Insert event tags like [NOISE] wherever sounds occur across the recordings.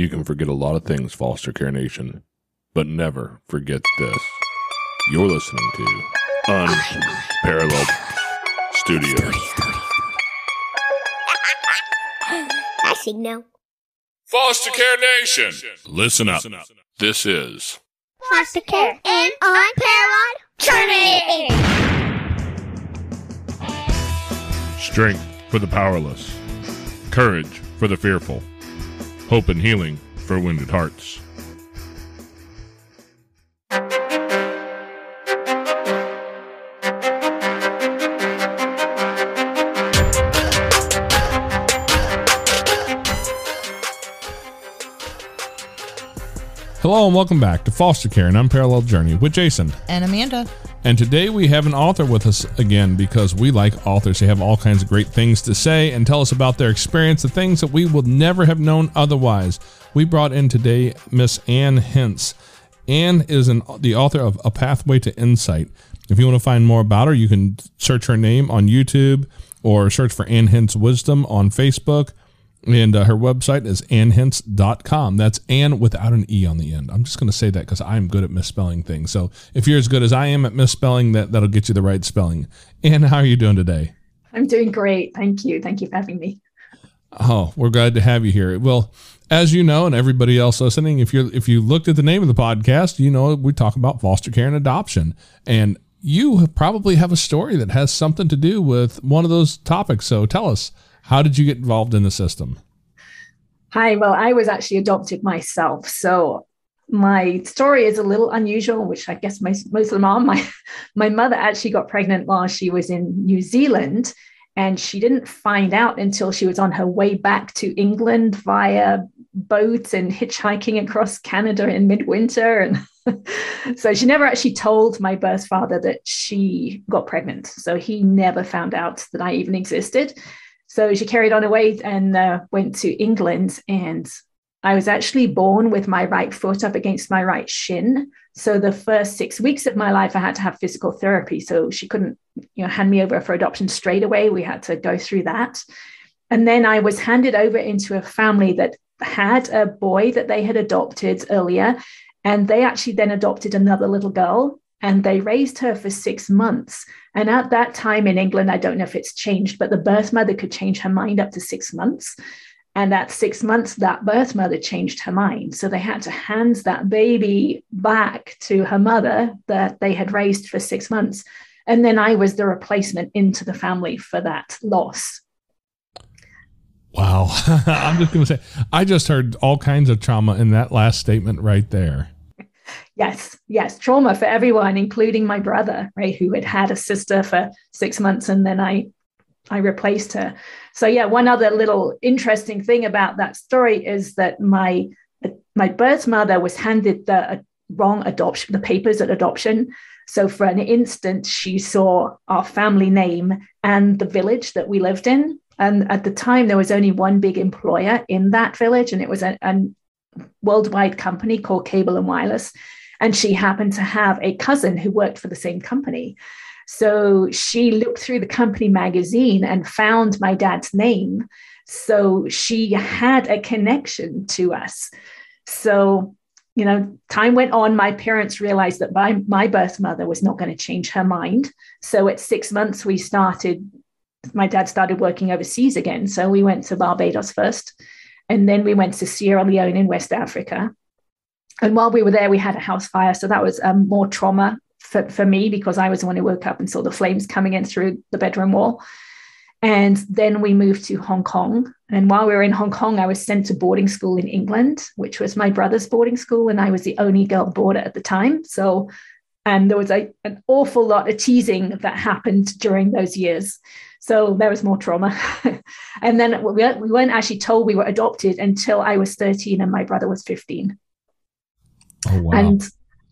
You can forget a lot of things, Foster Care Nation, but never forget this. You're listening to Unparalleled Studios. I signal. Foster Care Nation, listen up. This is Foster care and unparalleled journey. strength for the powerless, courage for the fearful, hope and healing for wounded hearts. And welcome back to Foster Care and Unparalleled Journey with Jason. and Amanda. And today we have an author with us again because we like authors. They have all kinds of great things to say and tell us about their experience, the things that we would never have known otherwise. We brought in today Miss Ann Hintz. Ann is an, the author of A Pathway to Insight. If you want to find more about her, you can search her name on YouTube or search for Ann Hintz Wisdom on Facebook. And uh, her website is annhintz.com. That's Ann without an E on the end. I'm just going to say that because I'm good at misspelling things. So if you're as good as I am at misspelling, that, that'll get you the right spelling. Ann, how are you doing today? I'm doing great. Thank you. Thank you for having me. Oh, we're glad to have you here. Well, as you know, and everybody else listening, if you if you looked at the name of the podcast, you know we talk about foster care and adoption, and you probably have a story that has something to do with one of those topics. So tell us, how did you get involved in the system? Hi. Well, I was actually adopted myself. So my story is a little unusual, which I guess most, most of them are. [LAUGHS] My, my mother actually got pregnant while she was in New Zealand. And she didn't find out until she was on her way back to England via boat and hitchhiking across Canada in midwinter. And [LAUGHS] so she never actually told my birth father that she got pregnant. So he never found out that I even existed. So she carried on away and uh, went to England. And I was actually born with my right foot up against my right shin. So the first six weeks of my life, I had to have physical therapy. So she couldn't, you know, hand me over for adoption straight away. We had to go through that. And then I was handed over into a family that had a boy that they had adopted earlier. And they actually then adopted another little girl and they raised her for six months. And at that time in England, I don't know if it's changed, but the birth mother could change her mind up to six months. And at six months, that birth mother changed her mind. So they had to hand that baby back to her mother that they had raised for six months. And then I was the replacement into the family for that loss. Wow. [LAUGHS] I'm just going to say, I just heard all kinds of trauma in that last statement right there. Yes, yes, trauma for everyone, including my brother, right, who had had a sister for six months, and then I, I replaced her. So yeah, one other little interesting thing about that story is that my my birth mother was handed the uh, wrong adoption, the papers at adoption. So for an instant, she saw our family name and the village that we lived in. And at the time, there was only one big employer in that village, and it was a, a worldwide company called Cable and Wireless. And she happened to have a cousin who worked for the same company. So she looked through the company magazine and found my dad's name. So she had a connection to us. So, you know, time went on. My parents realized that my, my birth mother was not going to change her mind. So at six months, we started, my dad started working overseas again. So we went to Barbados first. And then we went to Sierra Leone in West Africa. And while we were there, we had a house fire. So that was um, more trauma for, for me because I was the one who woke up and saw the flames coming in through the bedroom wall. And then we moved to Hong Kong. And while we were in Hong Kong, I was sent to boarding school in England, which was my brother's boarding school. And I was the only girl boarder at the time. So, and there was a, an awful lot of teasing that happened during those years. So there was more trauma. [LAUGHS] and then we, we weren't actually told we were adopted until I was 13 and my brother was 15. Oh, wow. And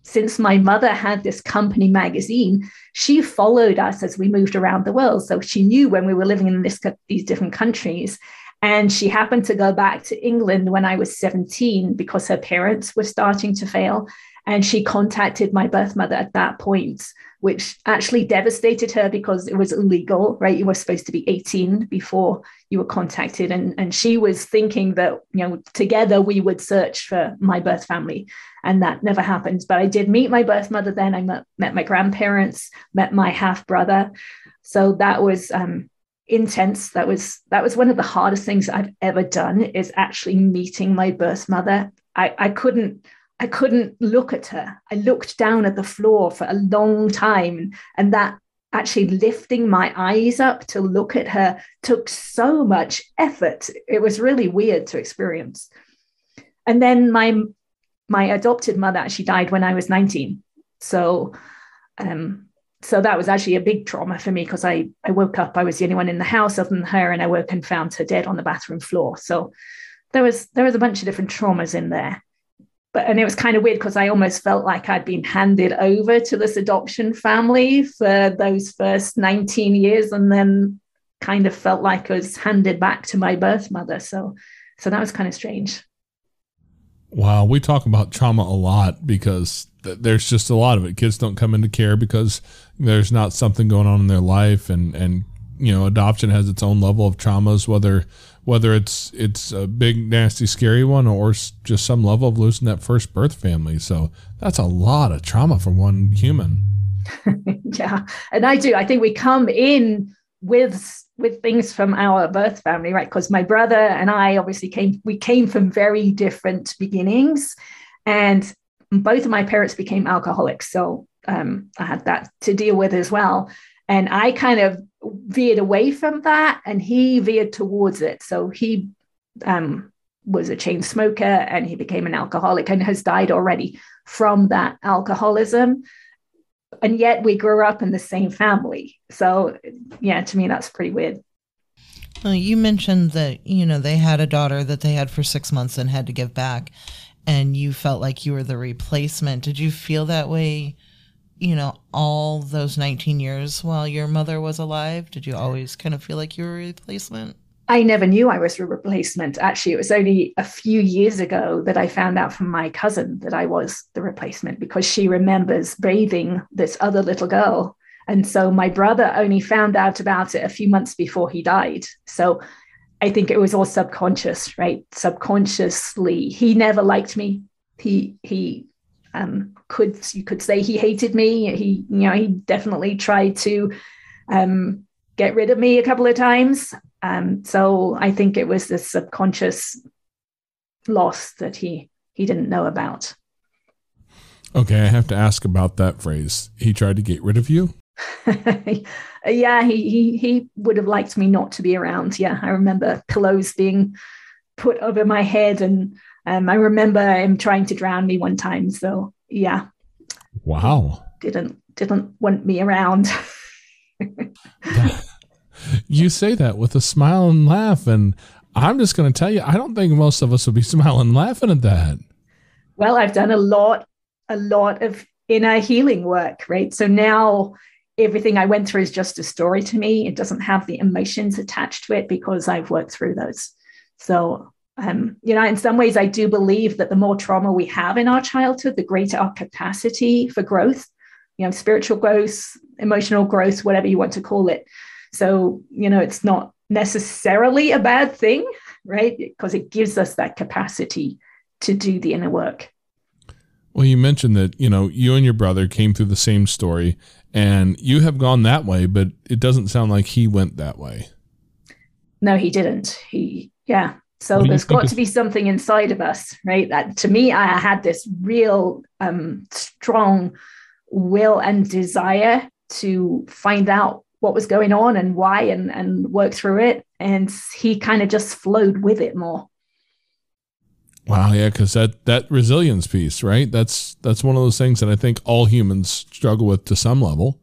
since my mother had this company magazine, she followed us as we moved around the world. So she knew when we were living in this, these different countries. And she happened to go back to England when I was 17 because her parents were starting to fail. And she contacted my birth mother at that point, which actually devastated her because it was illegal, right? You were supposed to be 18 before you were contacted. And, and she was thinking that, you know, together we would search for my birth family. And that never happened. But I did meet my birth mother then. I met, met my grandparents, met my half brother. So that was um, intense. That was that was one of the hardest things I've ever done is actually meeting my birth mother. I, I couldn't I couldn't look at her. I looked down at the floor for a long time, and that actually lifting my eyes up to look at her took so much effort. It was really weird to experience. And then my my adopted mother actually died when I was 19. So um, so that was actually a big trauma for me because I, I woke up, I was the only one in the house other than her, and I woke and found her dead on the bathroom floor. So there was there was a bunch of different traumas in there. But and it was kind of weird because I almost felt like I'd been handed over to this adoption family for those first 19 years and then kind of felt like I was handed back to my birth mother. So so that was kind of strange. Wow, we talk about trauma a lot because th- there's just a lot of it. Kids don't come into care because there's not something going on in their life, and and you know, adoption has its own level of traumas, whether whether it's it's a big, nasty, scary one, or just some level of losing that first birth family. So that's a lot of trauma for one human. [LAUGHS] yeah, and I do. I think we come in with with things from our birth family, right? Because my brother and I obviously came, we came from very different beginnings. And both of my parents became alcoholics. So um, I had that to deal with as well. And I kind of veered away from that and he veered towards it. So he um, was a chain smoker and he became an alcoholic and has died already from that alcoholism and yet we grew up in the same family. So, yeah, to me, that's pretty weird. Well, you mentioned that, you know, they had a daughter that they had for six months and had to give back, and you felt like you were the replacement. Did you feel that way, you know, all those 19 years while your mother was alive? Did you always kind of feel like you were a replacement? I never knew I was a replacement. Actually, it was only a few years ago that I found out from my cousin that I was the replacement because she remembers bathing this other little girl. And so my brother only found out about it a few months before he died. So I think it was all subconscious, right? Subconsciously, he never liked me. He he um, could you could say he hated me. He you know he definitely tried to um, get rid of me a couple of times. Um, so I think it was this subconscious loss that he he didn't know about. Okay, I have to ask about that phrase. He tried to get rid of you. [LAUGHS] yeah, he he he would have liked me not to be around. Yeah, I remember pillows being put over my head, and um, I remember him trying to drown me one time. So yeah. Wow. Didn't didn't want me around. [LAUGHS] you say that with a smile and laugh. And I'm just going to tell you, I don't think most of us would be [LAUGHS] smiling and laughing at that. Well, I've done a lot, a lot of inner healing work, right? So now everything I went through is just a story to me. It doesn't have the emotions attached to it because I've worked through those. So, um, you know, in some ways, I do believe that the more trauma we have in our childhood, the greater our capacity for growth, you know, spiritual growth, emotional growth, whatever you want to call it. So, you know, it's not necessarily a bad thing, right? Because it gives us that capacity to do the inner work. Well, you mentioned that, you know, you and your brother came through the same story and you have gone that way, but it doesn't sound like he went that way. No, he didn't. He, yeah. So there's got to be something inside of us, right? That to me, I had this real um, strong will and desire to find out what was going on and why and and work through it. And he kind of just flowed with it more. Wow yeah because that that resilience piece right? That's that's one of those things that i think all humans struggle with to some level.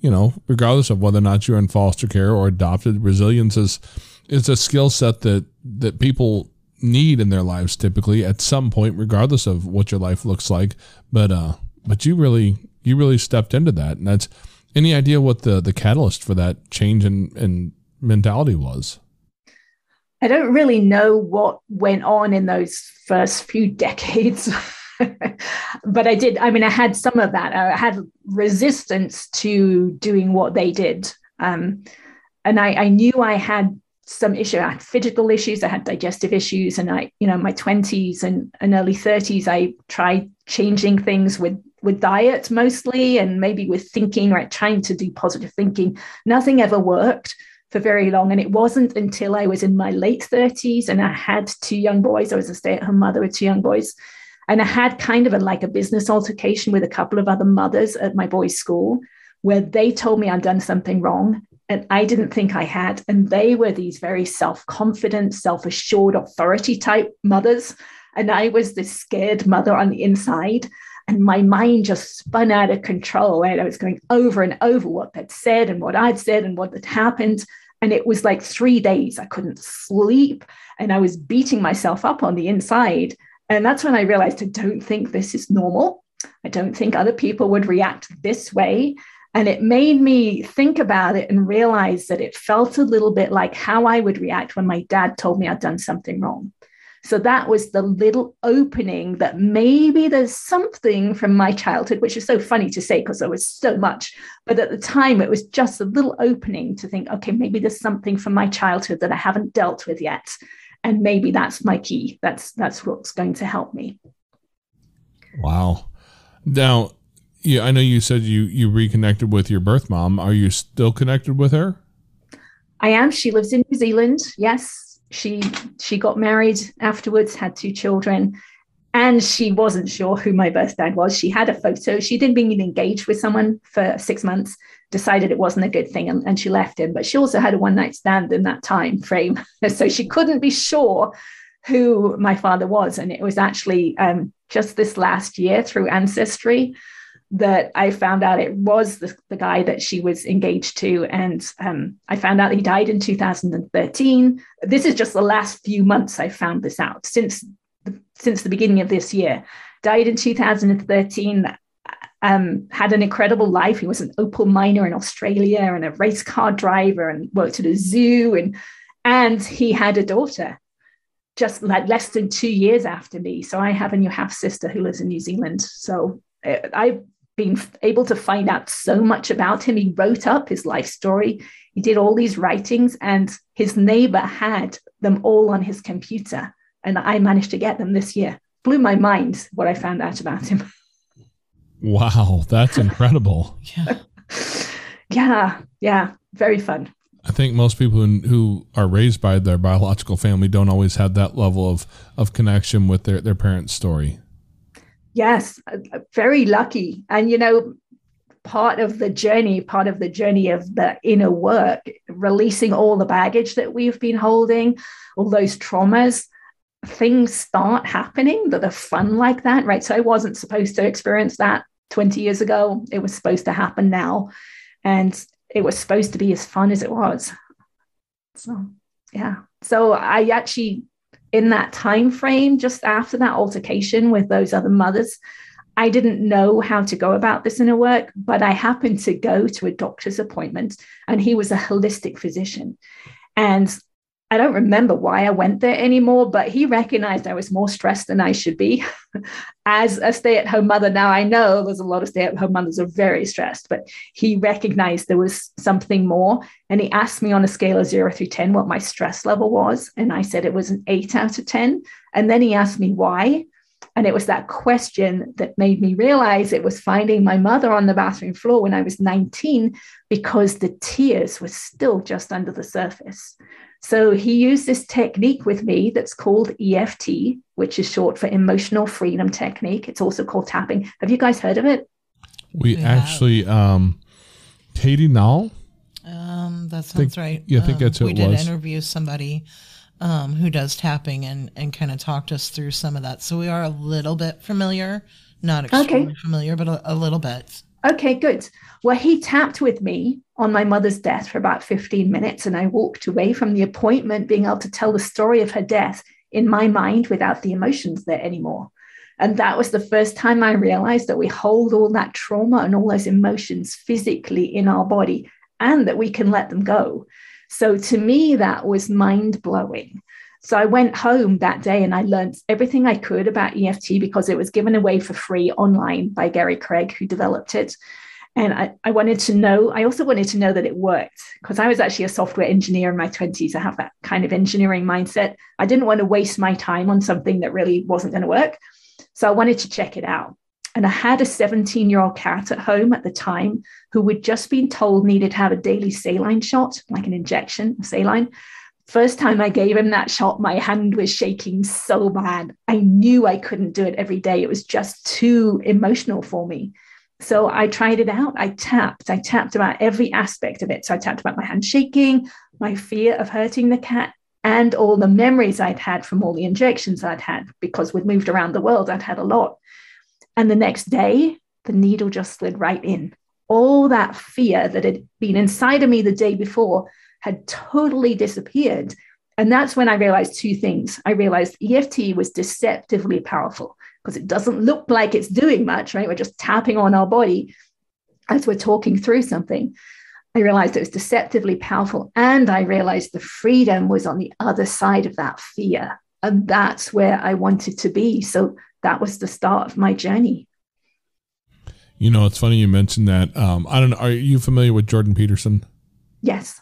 You know regardless of whether or not you're in foster care or adopted resilience is is a skill set that that people need in their lives typically at some point regardless of what your life looks like. But uh but you really you really stepped into that. And that's any idea what the the catalyst for that change in, in mentality was? I don't really know what went on in those first few [LAUGHS] decades but I did, I mean, I had some of that. I had resistance to doing what they did. Um, and I, I knew I had some issue. I had physical issues, I had digestive issues, and I, you know, my 20s and, and early 30s, I tried changing things with with diet mostly and maybe with thinking, right? Trying to do positive thinking. Nothing ever worked for very long. And it wasn't until I was in my late 30s and I had two young boys. I was a stay-at-home mother with two young boys. And I had kind of a, like a business altercation with a couple of other mothers at my boys' school where they told me I'd done something wrong and I didn't think I had. And they were these very self confident, self assured, authority type mothers. And I was this scared mother on the inside. And my mind just spun out of control. And I was going over and over what they'd said and what I'd said and what had happened. And it was like three days. I couldn't sleep. And I was beating myself up on the inside. And that's when I realized I don't think this is normal. I don't think other people would react this way. And it made me think about it and realize that it felt a little bit like how I would react when my dad told me I'd done something wrong. So that was the little opening that maybe there's something from my childhood, which is so funny to say because there was so much. But at the time, it was just a little opening to think, okay, maybe there's something from my childhood that I haven't dealt with yet. And maybe that's my key. That's that's what's going to help me. Wow. Now, yeah, I know you said you you reconnected with your birth mom. Are you still connected with her? I am. She lives in New Zealand. Yes, she she got married afterwards, had two children, and she wasn't sure who my birth dad was. She had a photo. She didn't being engaged with someone for six months, decided it wasn't a good thing, and, and she left him. But she also had a one night stand in that time frame, [LAUGHS] so she couldn't be sure who my father was. And it was actually um, just this last year through ancestry that I found out it was the, the guy that she was engaged to. And um, I found out he died in 2013. This is just the last few months I found this out since the, since the beginning of this year. Died in 2013. Um, had an incredible life. He was an opal miner in Australia and a race car driver and worked at a zoo. And, and he had a daughter just like less than two years after me. So I have a new half sister who lives in New Zealand. So uh, I been able to find out so much about him. He wrote up his life story. He did all these writings, and his neighbor had them all on his computer. And I managed to get them this year. Blew my mind what I found out about him. [LAUGHS] Wow, that's incredible. Yeah. [LAUGHS] yeah, yeah, very fun. I think most people who, who are raised by their biological family don't always have that level of, of connection with their, their parents' story. Yes, uh, uh, very lucky. And, you know, part of the journey, part of the journey of the inner work, releasing all the baggage that we've been holding, all those traumas, things start happening that are fun like that, right? So I wasn't supposed to experience that 20 years ago. It was supposed to happen now. And it was supposed to be as fun as it was. So, yeah. So I actually in that time frame just after that altercation with those other mothers i didn't know how to go about this inner work but i happened to go to a doctor's appointment and he was a holistic physician. And I don't remember why I went there anymore, but he recognized I was more stressed than I should be. [LAUGHS] As a stay at home mother, now I know there's a lot of stay at home mothers are very stressed, but he recognized there was something more. And he asked me on a scale of zero through 10 what my stress level was. And I said it was an eight out of 10. And then he asked me why. And it was that question that made me realize it was finding my mother on the bathroom floor when I was 19 because the tears were still just under the surface. So he used this technique with me that's called EFT, which is short for emotional freedom technique. It's also called tapping. Have you guys heard of it? We, actually, um, Katie Nall. Um, that sounds think, right. Yeah, I think um, that's who we did was. interview somebody um, who does tapping and and kind of talked us through some of that. So we are a little bit familiar, not extremely Okay. familiar, but a, a little bit. Okay, good. Well, he tapped with me on my mother's death for about 15 minutes, and I walked away from the appointment being able to tell the story of her death in my mind without the emotions there anymore. And that was the first time I realized that we hold all that trauma and all those emotions physically in our body and that we can let them go. So to me, that was mind blowing. So I went home that day and I learned everything I could about EFT because it was given away for free online by Gary Craig, who developed it. And I, I wanted to know, I also wanted to know that it worked because I was actually a software engineer in my 20s. I have that kind of engineering mindset. I didn't want to waste my time on something that really wasn't going to work. So I wanted to check it out. And I had a 17 year old cat at home at the time who had just been told needed to have a daily saline shot, like an injection of saline. First time I gave him that shot, my hand was shaking so bad. I knew I couldn't do it every day. It was just too emotional for me. So I tried it out. I tapped. I tapped about every aspect of it. So I tapped about my hand shaking, my fear of hurting the cat, and all the memories I'd had from all the injections I'd had because we'd moved around the world. I'd had a lot. And the next day, the needle just slid right in. All that fear that had been inside of me the day before had totally disappeared. And that's when I realized two things. I realized EFT was deceptively powerful because it doesn't look like it's doing much, right? We're just tapping on our body as we're talking through something. I realized it was deceptively powerful. And I realized the freedom was on the other side of that fear. And that's where I wanted to be. So that was the start of my journey. You know, it's funny you mentioned that. Um, I don't know. Are you familiar with Jordan Peterson? Yes.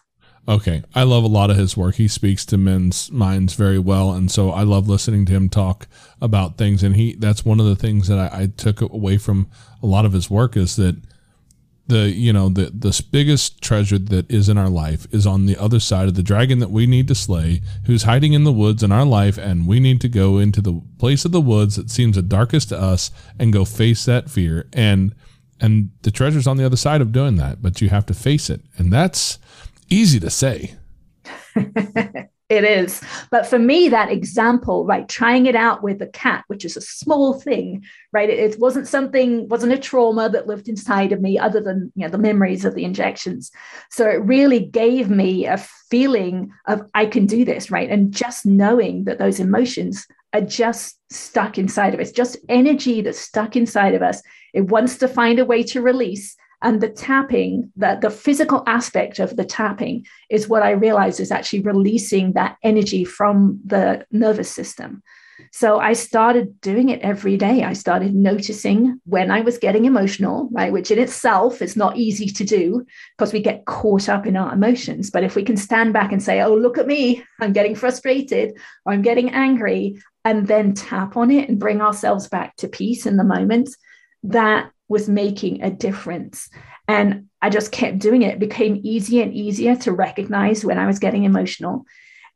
Okay. I love a lot of his work. He speaks to men's minds very well. And so I love listening to him talk about things. And he, that's one of the things that I, I took away from a lot of his work is that the, you know, the, the biggest treasure that is in our life is on the other side of the dragon that we need to slay, who's hiding in the woods in our life. And we need to go into the place of the woods that seems the darkest to us and go face that fear. And, and the treasure's on the other side of doing that, but you have to face it. And that's, easy to say. [LAUGHS] it is. But for me, that example, right, trying it out with a cat, which is a small thing, right? It, it, wasn't something, wasn't a trauma that lived inside of me other than, you know, the memories of the injections. So it really gave me a feeling of I can do this, right? And just knowing that those emotions are just stuck inside of us, just energy that's stuck inside of us. It wants to find a way to release and the tapping, the, the physical aspect of the tapping is what I realized is actually releasing that energy from the nervous system. So I started doing it every day. I started noticing when I was getting emotional, right? Which in itself is not easy to do because we get caught up in our emotions. But if we can stand back and say, oh, look at me, I'm getting frustrated I'm getting angry, and then tap on it and bring ourselves back to peace in the moment, that was making a difference. And I just kept doing it. It became easier and easier to recognize when I was getting emotional.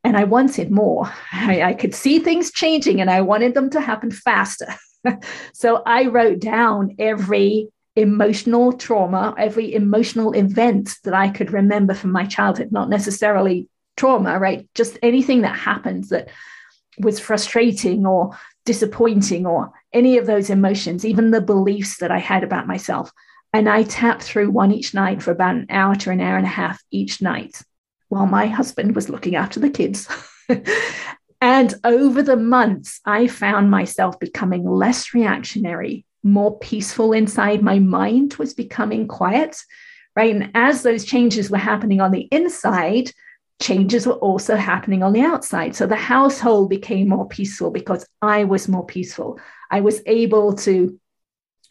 And I wanted more. I, I could see things changing and I wanted them to happen faster. [LAUGHS] so I wrote down every emotional trauma, every emotional event that I could remember from my childhood, not necessarily trauma, right? Just anything that happens that was frustrating or disappointing or any of those emotions, even the beliefs that I had about myself. And I tapped through one each night for about an hour to an hour and a half each night while my husband was looking after the kids. [LAUGHS] and over the months, I found myself becoming less reactionary, more peaceful inside. My mind was becoming quiet, right? And as those changes were happening on the inside, changes were also happening on the outside. So the household became more peaceful because I was more peaceful. I was able to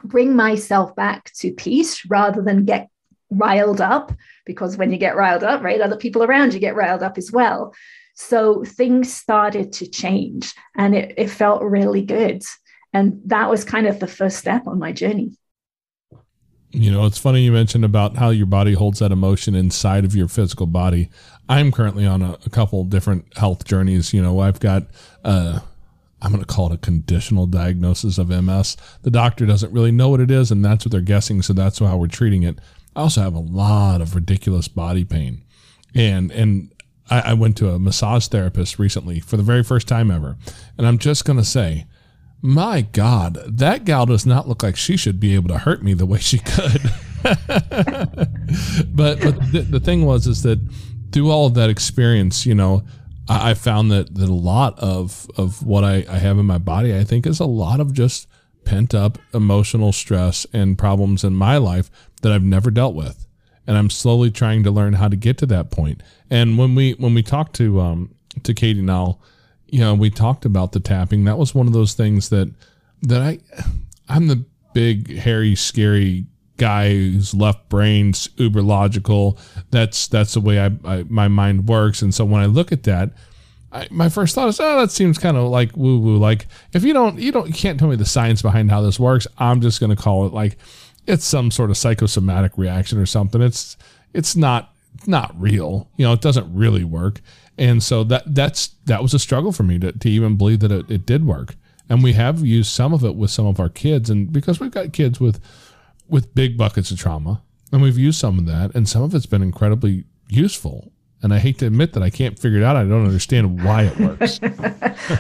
bring myself back to peace rather than get riled up, because when you get riled up, right, other people around you get riled up as well. So things started to change and it, it felt really good. And that was kind of the first step on my journey. You know, it's funny you mentioned about how your body holds that emotion inside of your physical body. I'm currently on a, a couple different health journeys. You know, I've got, uh, I'm going to call it a conditional diagnosis of MS. The doctor doesn't really know what it is, and that's what they're guessing. So that's how we're treating it. I also have a lot of ridiculous body pain, and and I, I went to a massage therapist recently for the very first time ever, and I'm just going to say my God, that gal does not look like she should be able to hurt me the way she could. [LAUGHS] but but the, the, thing was is that through all of that experience, you know, I, I found that that a lot of of what I, I have in my body, I think, is a lot of just pent up emotional stress and problems in my life that I've never dealt with, and I'm slowly trying to learn how to get to that point. And when we when we talk to um to Katie Nall you know, we talked about the tapping. That was one of those things that that I I'm the big hairy scary guy whose left brain's uber logical. That's that's the way I, I my mind works. And so when I look at that, I, my first thought is, oh, that seems kind of like woo woo. Like if you don't you don't you can't tell me the science behind how this works. I'm just going to call it like it's some sort of psychosomatic reaction or something. It's it's not not real. You know, it doesn't really work. And so that that's that was a struggle for me to, to even believe that it, it did work. And we have used some of it with some of our kids, and because we've got kids with with big buckets of trauma, and we've used some of that, and some of it's been incredibly useful. And I hate to admit that I can't figure it out. I don't understand why it works.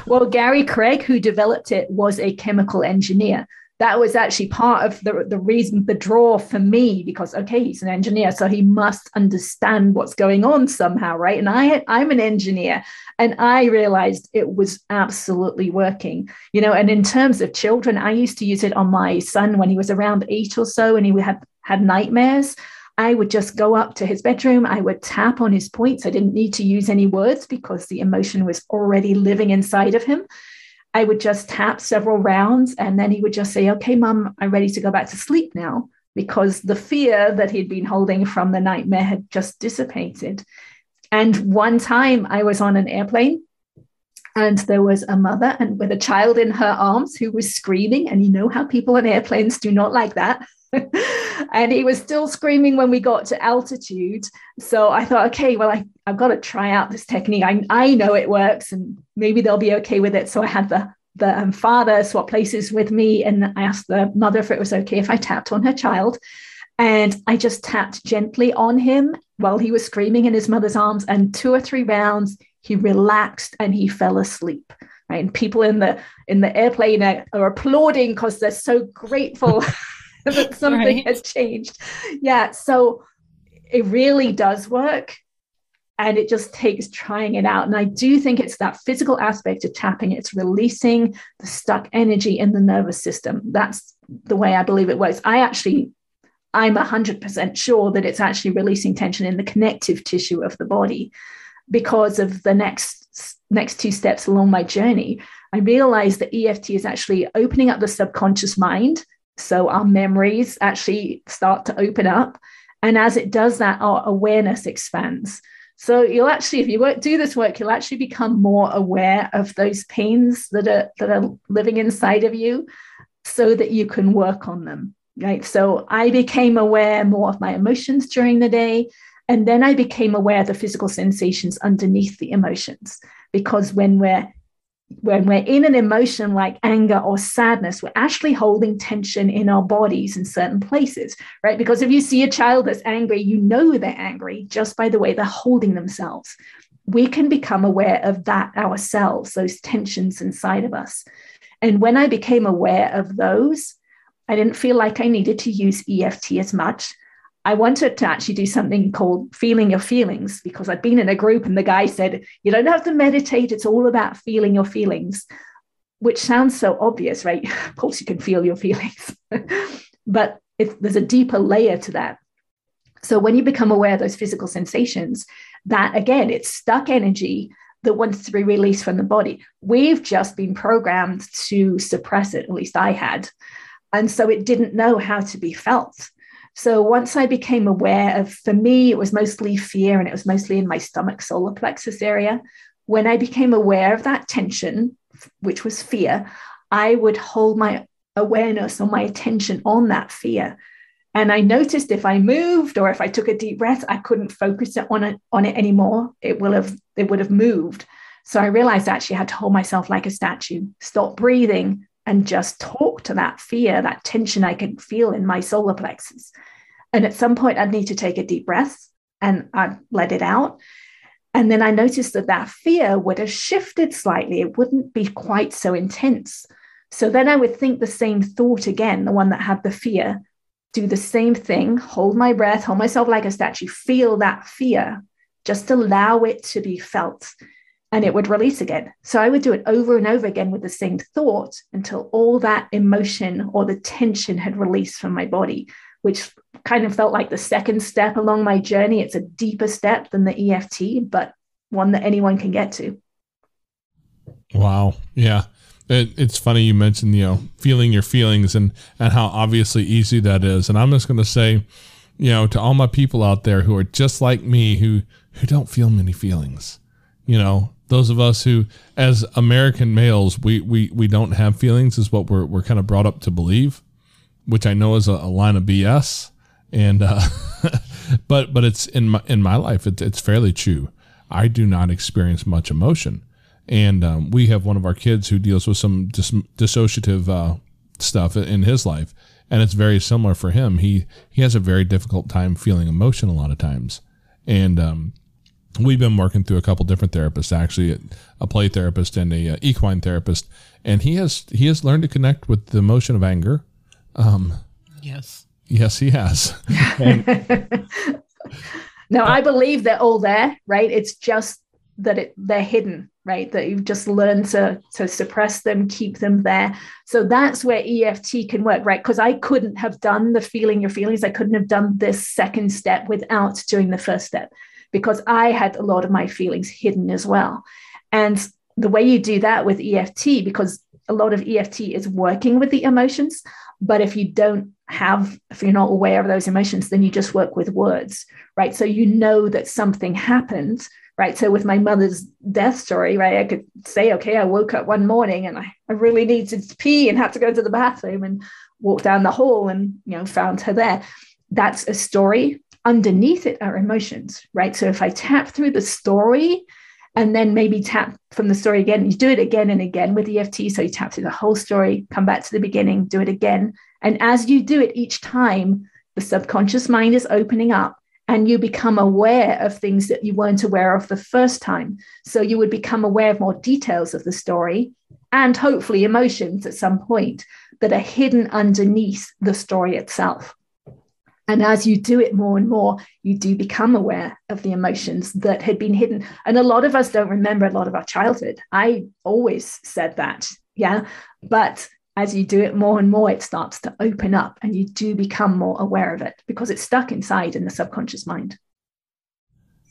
[LAUGHS] well, Gary Craig, who developed it, was a chemical engineer that was actually part of the, the reason, the draw for me, because okay, he's an engineer, so he must understand what's going on somehow, right? And I I'm an engineer, and I realized it was absolutely working, you know. And in terms of children, I used to use it on my son when he was around eight or so, and he had had nightmares. I would just go up to his bedroom. I would tap on his points. I didn't need to use any words because the emotion was already living inside of him. I would just tap several rounds and then he would just say, Okay, mum, I'm ready to go back to sleep now because the fear that he'd been holding from the nightmare had just dissipated. And one time I was on an airplane and there was a mother and with a child in her arms who was screaming. And you know how people on airplanes do not like that. [LAUGHS] and he was still screaming when we got to altitude. So I thought, okay, well, I, I've got to try out this technique. I, I know it works and maybe they'll be okay with it. So I had the, the um, father swap places with me and I asked the mother if it was okay if I tapped on her child. And I just tapped gently on him while he was screaming in his mother's arms. And two or three rounds, he relaxed and he fell asleep. Right? And people in the in the airplane are, are applauding because they're so grateful [LAUGHS] [LAUGHS] that [LAUGHS] something right. has changed. Yeah. So it really does work. And it just takes trying it out. And I do think it's that physical aspect of tapping, it's releasing the stuck energy in the nervous system. That's the way I believe it works. I actually, I'm 100% sure that it's actually releasing tension in the connective tissue of the body because of the next next two steps along my journey i realized that eft is actually opening up the subconscious mind so our memories actually start to open up. And as it does that, our awareness expands. So you'll actually, if you do this work, you'll actually become more aware of those pains that are that are living inside of you, so that you can work on them. Right. So I became aware more of my emotions during the day. And then I became aware of the physical sensations underneath the emotions. Because when we're when we're in an emotion like anger or sadness, we're actually holding tension in our bodies in certain places, right? Because if you see a child that's angry, you know they're angry just by the way they're holding themselves. We can become aware of that ourselves, those tensions inside of us. And when I became aware of those, I didn't feel like I needed to use EFT as much I wanted to actually do something called feeling your feelings because I'd been in a group and the guy said, You don't have to meditate, it's all about feeling your feelings, which sounds so obvious, right? [LAUGHS] of course, you can feel your feelings, [LAUGHS] but if there's a deeper layer to that. So when you become aware of those physical sensations, that again, it's stuck energy that wants to be released from the body. We've just been programmed to suppress it, at least I had. And so it didn't know how to be felt. So once I became aware of, for me, it was mostly fear and it was mostly in my stomach solar plexus area. When I became aware of that tension, which was fear, I would hold my awareness or my attention on that fear. And I noticed if I moved or if I took a deep breath, I couldn't focus on it on it anymore. It will have it would have moved. So I realized I actually had to hold myself like a statue, stop breathing, and just talk to that fear, that tension I can feel in my solar plexus. And at some point, I'd need to take a deep breath and I'd let it out. And then I noticed that that fear would have shifted slightly. It wouldn't be quite so intense. So then I would think the same thought again, the one that had the fear, do the same thing, hold my breath, hold myself like a statue, feel that fear, just allow it to be felt and it would release again. So I would do it over and over again with the same thought until all that emotion or the tension had released from my body, which kind of felt like the second step along my journey. It's a deeper step than the EFT, but one that anyone can get to. Wow. Yeah. It, it's funny you mentioned, you know, feeling your feelings and, and how obviously easy that is. And I'm just going to say, you know, to all my people out there who are just like me, who, who don't feel many feelings, you know, those of us who, as American males, we, we, we don't have feelings is what we're, we're kind of brought up to believe, which I know is a, a line of BS. And, uh, [LAUGHS] but, but it's in my, in my life, it's, it's fairly true. I do not experience much emotion and um, we have one of our kids who deals with some dis- dissociative uh, stuff in his life and it's very similar for him he he has a very difficult time feeling emotion a lot of times and um, we've been working through a couple different therapists actually a play therapist and a uh, equine therapist. And he has he has learned to connect with the emotion of anger. Um, yes. yes he has. [LAUGHS] No i believe they're all there right? It's just that it, they're hidden right? That you've just learned to to suppress them keep them there. So that's where eft can work right? Because i couldn't have done the feeling your feelings i couldn't have done this second step without doing the first step because i had a lot of my feelings hidden as well. And the way you do that with eft because a lot of eft is working with the emotions but if you don't have if you're not aware of those emotions then you just work with words right? So you know that something happened right? So with my mother's death story right i could say okay i woke up one morning and i, I really needed to pee and had to go to the bathroom and walk down the hall and you know found her there. That's a story underneath it are emotions right so if i tap through the story and then maybe tap from the story again you do it again and again with eft so you tap through the whole story come back to the beginning do it again and as you do it each time the subconscious mind is opening up and you become aware of things that you weren't aware of the first time. So you would become aware of more details of the story and hopefully emotions at some point that are hidden underneath the story itself. And as you do it more and more, you do become aware of the emotions that had been hidden. And a lot of us don't remember a lot of our childhood. I always said that. Yeah. But as you do it more and more, it starts to open up and you do become more aware of it because it's stuck inside in the subconscious mind.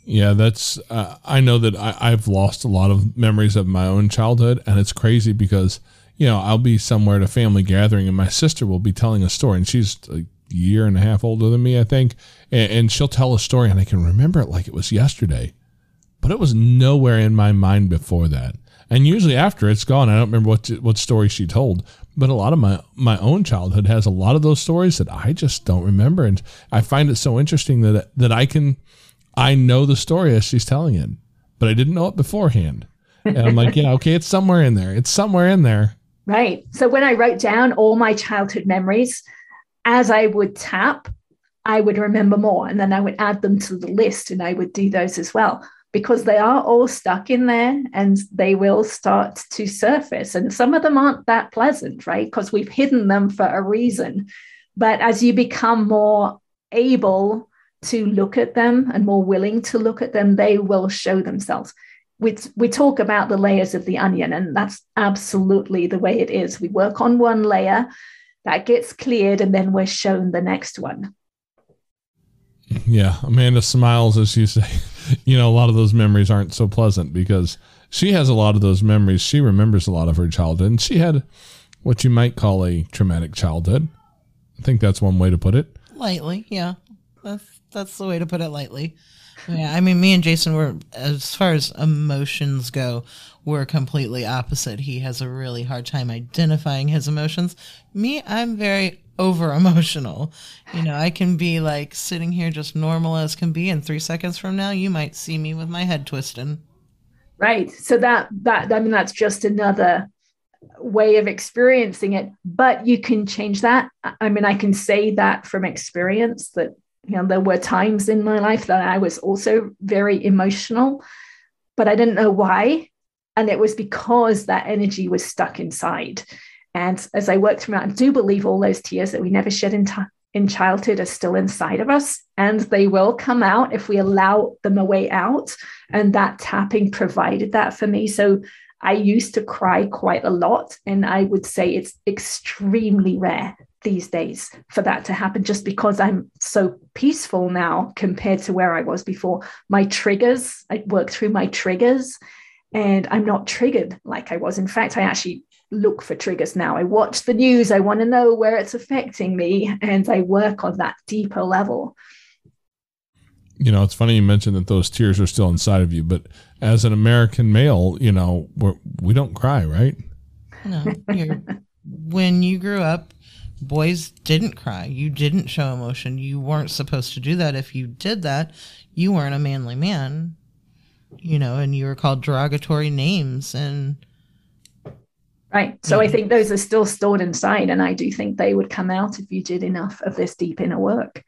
Yeah, that's, uh, I know that I, I've lost a lot of memories of my own childhood. And it's crazy because, you know, I'll be somewhere at a family gathering and my sister will be telling a story and she's a year and a half older than me, I think. And, and she'll tell a story and I can remember it like it was yesterday, but it was nowhere in my mind before that. And usually after it's gone, I don't remember what what story she told, but a lot of my my own childhood has a lot of those stories that I just don't remember, and I find it so interesting that that I can I know the story as she's telling it, but I didn't know it beforehand. And I'm like, yeah, okay, it's somewhere in there. It's somewhere in there. Right. So when I wrote down all my childhood memories, as I would tap, I would remember more, and then I would add them to the list, and I would do those as well because they are all stuck in there and they will start to surface. And some of them aren't that pleasant, right? Because we've hidden them for a reason. But as you become more able to look at them and more willing to look at them, they will show themselves. We, we talk about the layers of the onion, and that's absolutely the way it is. We work on one layer, that gets cleared, and then we're shown the next one. Yeah, Amanda smiles as you say, [LAUGHS] you know, a lot of those memories aren't so pleasant because she has a lot of those memories. She remembers a lot of her childhood, and she had what you might call a traumatic childhood. I think that's one way to put it. Lightly, yeah. That's that's the way to put it lightly. Yeah, I mean, me and Jason were, as far as emotions go, we're completely opposite. He has a really hard time identifying his emotions. Me, I'm very over emotional. You know, I can be like sitting here just normal as can be, and three seconds from now, you might see me with my head twisting. Right. So that that I mean, that's just another way of experiencing it. But you can change that. I mean, I can say that from experience that you know there were times in my life that I was also very emotional, but I didn't know why. And it was because that energy was stuck inside. And as I worked through that, I do believe all those tears that we never shed in, t- in childhood are still inside of us, and they will come out if we allow them a way out. And that tapping provided that for me. So I used to cry quite a lot, and I would say it's extremely rare these days for that to happen just because I'm so peaceful now compared to where I was before. My triggers, I work through my triggers and I'm not triggered like I was. In fact, I actually look for triggers now. I watch the news, I want to know where it's affecting me, and I work on that deeper level. You know, it's funny you mentioned that those tears are still inside of you, but as an American male, you know, we're, we don't cry, right? No, when you grew up, boys didn't cry. You didn't show emotion. You weren't supposed to do that. If you did that, you weren't a manly man, you know, and you were called derogatory names and. Right. So I think those are still stored inside. And I do think they would come out if you did enough of this deep inner work.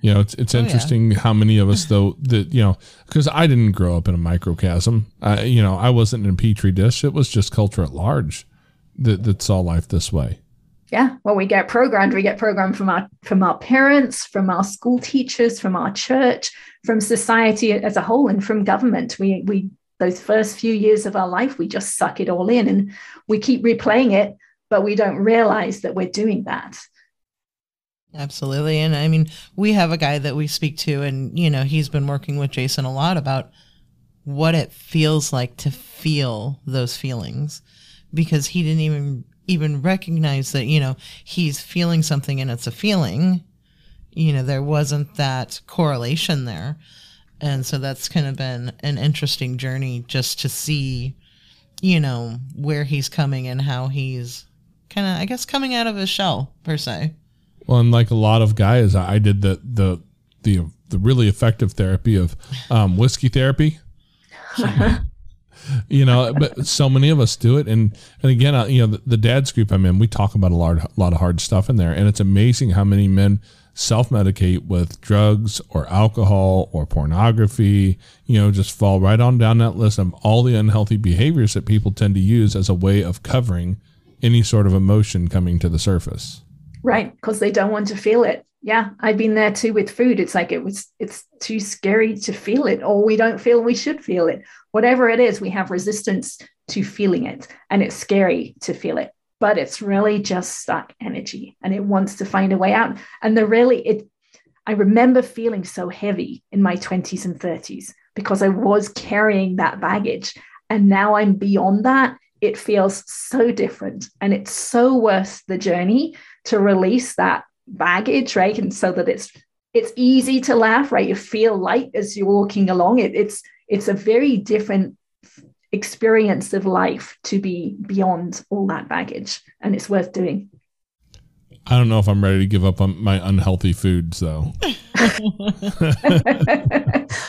You know, it's it's Oh, yeah. interesting how many of us though that you know because I didn't grow up in a microcosm. I, you know, I wasn't in a petri dish. It was just culture at large that that saw life this way. Yeah. Well, we get programmed. We get programmed from our from our parents, from our school teachers, from our church, from society as a whole, and from government. We we those first few years of our life, we just suck it all in and we keep replaying it, but we don't realize that we're doing that. Absolutely. And I mean, we have a guy that we speak to, and, you know, he's been working with Jason a lot about what it feels like to feel those feelings because he didn't even even recognize that you know he's feeling something and it's a feeling. You know there wasn't that correlation there. And so that's kind of been an interesting journey just to see you know where he's coming and how he's kind of i guess coming out of his shell per se. Well, and like a lot of guys, I I did the the the the really effective therapy of um, whiskey therapy. [LAUGHS] you know, but so many of us do it, and and again, you know, the, the dad's group I'm in, we talk about a lot, a lot of hard stuff in there, and it's amazing how many men self medicate with drugs or alcohol or pornography. You know, just fall right on down that list of all the unhealthy behaviors that people tend to use as a way of covering any sort of emotion coming to the surface. Right. Because they don't want to feel it. Yeah. I've been there too with food. It's like it was, it's too scary to feel it, or we don't feel we should feel it. Whatever it is, we have resistance to feeling it. And it's scary to feel it, but it's really just stuck energy and it wants to find a way out. And the really, it, I remember feeling so heavy in my 20s and 30s because I was carrying that baggage. And now I'm beyond that. It feels so different. And it's so worth the journey to release that baggage, right? And so that it's it's easy to laugh, right? You feel light as you're walking along. It, it's it's a very different experience of life to be beyond all that baggage, and it's worth doing. I don't know if I'm ready to give up on my unhealthy foods though. [LAUGHS]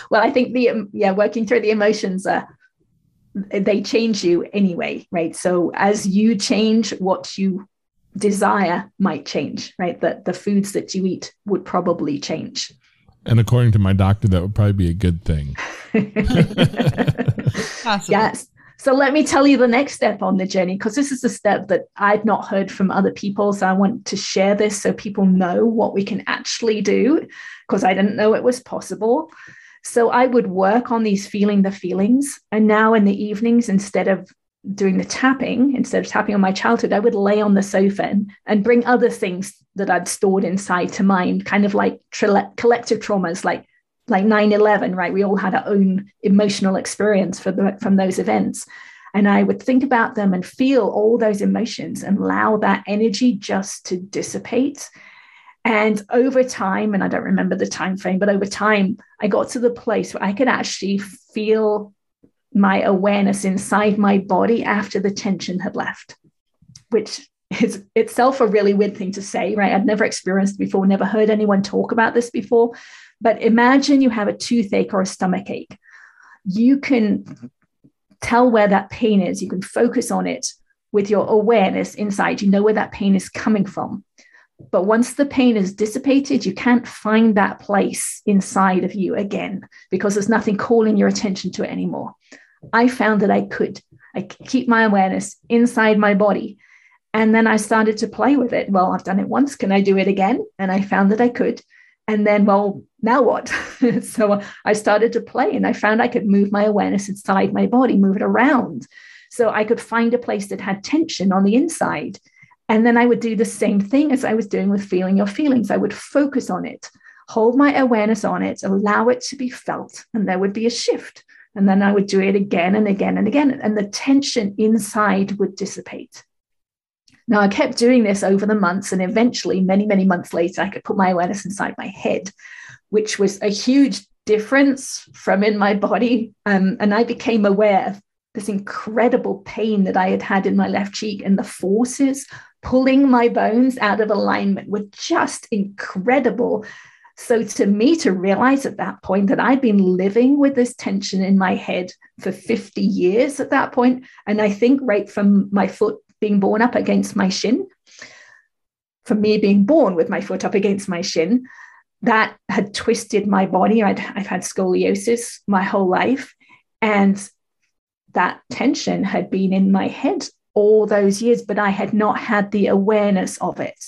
well, I think the yeah, working through the emotions uh, they change you anyway, right? So as you change, what you desire might change, right? That the foods that you eat would probably change. And according to my doctor, that would probably be a good thing. [LAUGHS] Yes. So let me tell you the next step on the journey, because this is a step that I've not heard from other people. So I want to share this so people know what we can actually do, because I didn't know it was possible. So I would work on these feeling the feelings. And now in the evenings, instead of doing the tapping, instead of tapping on my childhood, I would lay on the sofa and, and bring other things that I'd stored inside to mind, kind of like collective traumas, like like 9-11 right? We all had our own emotional experience the, from those events. And i would think about them and feel all those emotions and allow that energy just to dissipate. And over time and i don't remember the time frame but over time i got to the place where i could actually feel my awareness inside my body after the tension had left which is itself a really weird thing to say right i'd never experienced before never heard anyone talk about this before but imagine you have a toothache or a stomach ache. You can tell where that pain is. You can focus on it with your awareness inside. You know where that pain is coming from. But once the pain is dissipated, you can't find that place inside of you again because there's nothing calling your attention to it anymore. I found that I could. I keep my awareness inside my body. And then I started to play with it. Well, I've done it once. Can I do it again? And I found that I could and then well now what [LAUGHS] so i started to play and i found i could move my awareness inside my body move it around so i could find a place that had tension on the inside and then i would do the same thing as i was doing with feeling your feelings i would focus on it hold my awareness on it allow it to be felt and there would be a shift And then I would do it again and again and again. And the tension inside would dissipate. Now, I kept doing this over the months, and eventually, many, many months later, I could put my awareness inside my head, which was a huge difference from in my body. Um, and I became aware of this incredible pain that I had had in my left cheek, and the forces pulling my bones out of alignment were just incredible. So, to me, to realize at that point that I'd been living with this tension in my head for 50 years at that point, and I think right from my foot being born up against my shin, for me being born with my foot up against my shin, that had twisted my body. I'd, I've had scoliosis my whole life. And that tension had been in my head all those years, but I had not had the awareness of it.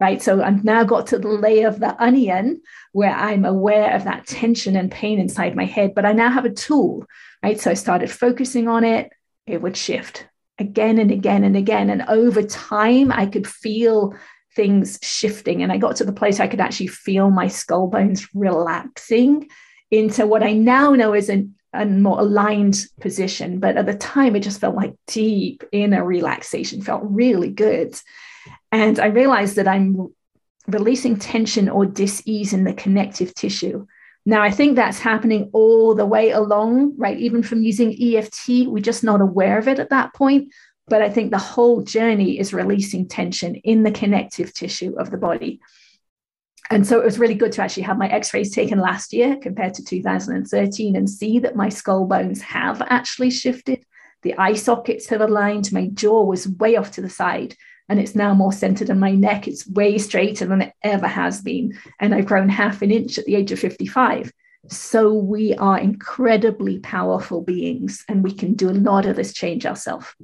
Right. So I've now got to the layer of the onion where I'm aware of that tension and pain inside my head, but I now have a tool. Right. So I started focusing on it, it would shift again and again and again. And over time, I could feel things shifting. And I got to the place I could actually feel my skull bones relaxing into what I now know is a, a more aligned position. But at the time, it just felt like deep inner relaxation, felt really good. And I realized that I'm releasing tension or dis-ease in the connective tissue now, I think that's happening all the way along, right? Even from using EFT, we're just not aware of it at that point. But I think the whole journey is releasing tension in the connective tissue of the body. And so it was really good to actually have my x rays taken last year compared to 2013 and see that my skull bones have actually shifted. The eye sockets have aligned. My jaw was way off to the side and it's now more centered in my neck. It's way straighter than it ever has been. And I've grown half an inch at the age of 55. So we are incredibly powerful beings and we can do a lot of this change ourselves.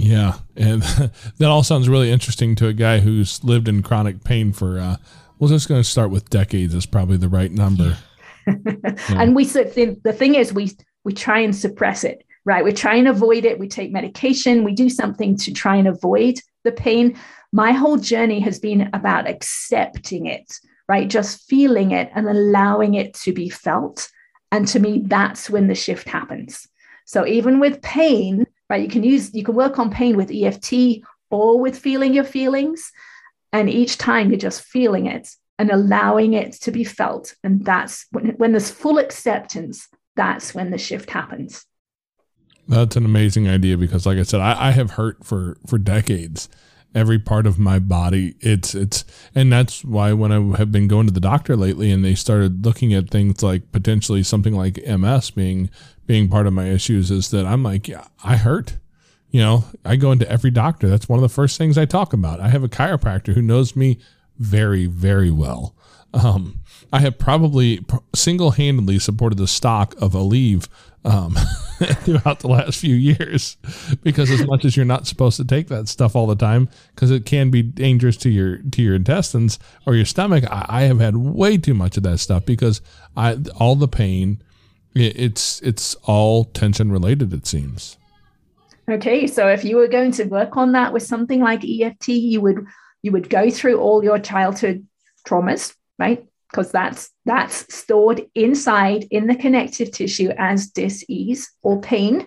Yeah. And [LAUGHS] that all sounds really interesting to a guy who's lived in chronic pain for, uh, we're just going to start with decades is probably the right number. yeah. [LAUGHS] And we, the thing is, we, we try and suppress it right? We try and avoid it. We take medication. We do something to try and avoid the pain. My whole journey has been about accepting it, right? Just feeling it and allowing it to be felt. And to me, that's when the shift happens. So even with pain, right, you can use, you can work on pain with EFT or with feeling your feelings. And each time you're just feeling it and allowing it to be felt. And that's when, when there's full acceptance, that's when the shift happens. That's an amazing idea because, like I said, I, I have hurt for for decades. Every part of my body, it's it's, and that's why when I have been going to the doctor lately, and they started looking at things like potentially something like MS being being part of my issues, is that I'm like, yeah, I hurt. You know, I go into every doctor. That's one of the first things I talk about. I have a chiropractor who knows me very, very well. Um, I have probably single handedly supported the stock of Aleve um, [LAUGHS] throughout the last few years because as much as you're not supposed to take that stuff all the time because it can be dangerous to your to your intestines or your stomach I, I have had way too much of that stuff because I all the pain it's it's all tension related it seems. Okay so if you were going to work on that with something like EFT you would you would go through all your childhood traumas right? Because that's that's stored inside in the connective tissue as dis-ease or pain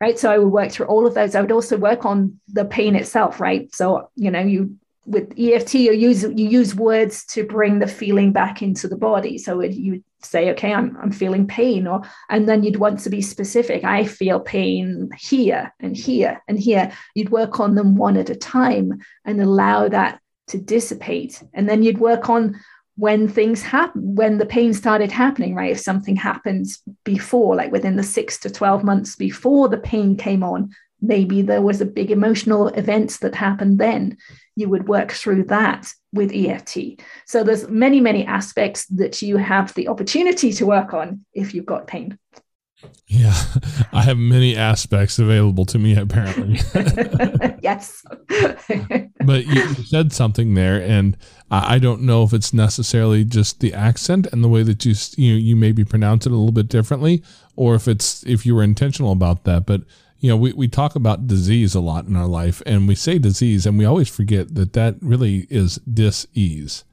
right? So i would work through all of those. I would also work on the pain itself right? So you know you with eft you use you use words to bring the feeling back into the body. So you say okay I'm, I'm feeling pain or and then you'd want to be specific. I feel pain here and here and here. You'd work on them one at a time and allow that to dissipate. And then you'd work on when things happen when the pain started happening right? If something happens before like within the 6 to 12 months before the pain came on maybe there was a big emotional event that happened then. You would work through that with EFT so there's many many aspects that you have the opportunity to work on if you've got pain yeah, [LAUGHS] I have many aspects available to me apparently. [LAUGHS] [LAUGHS] yes. but you said something there, and I don't know if it's necessarily just the accent and the way that you you you maybe pronounce it a little bit differently, or if it's if you were intentional about that. But you know, we, we talk about disease a lot in our life, and we say disease, and we always forget that that really is dis-ease.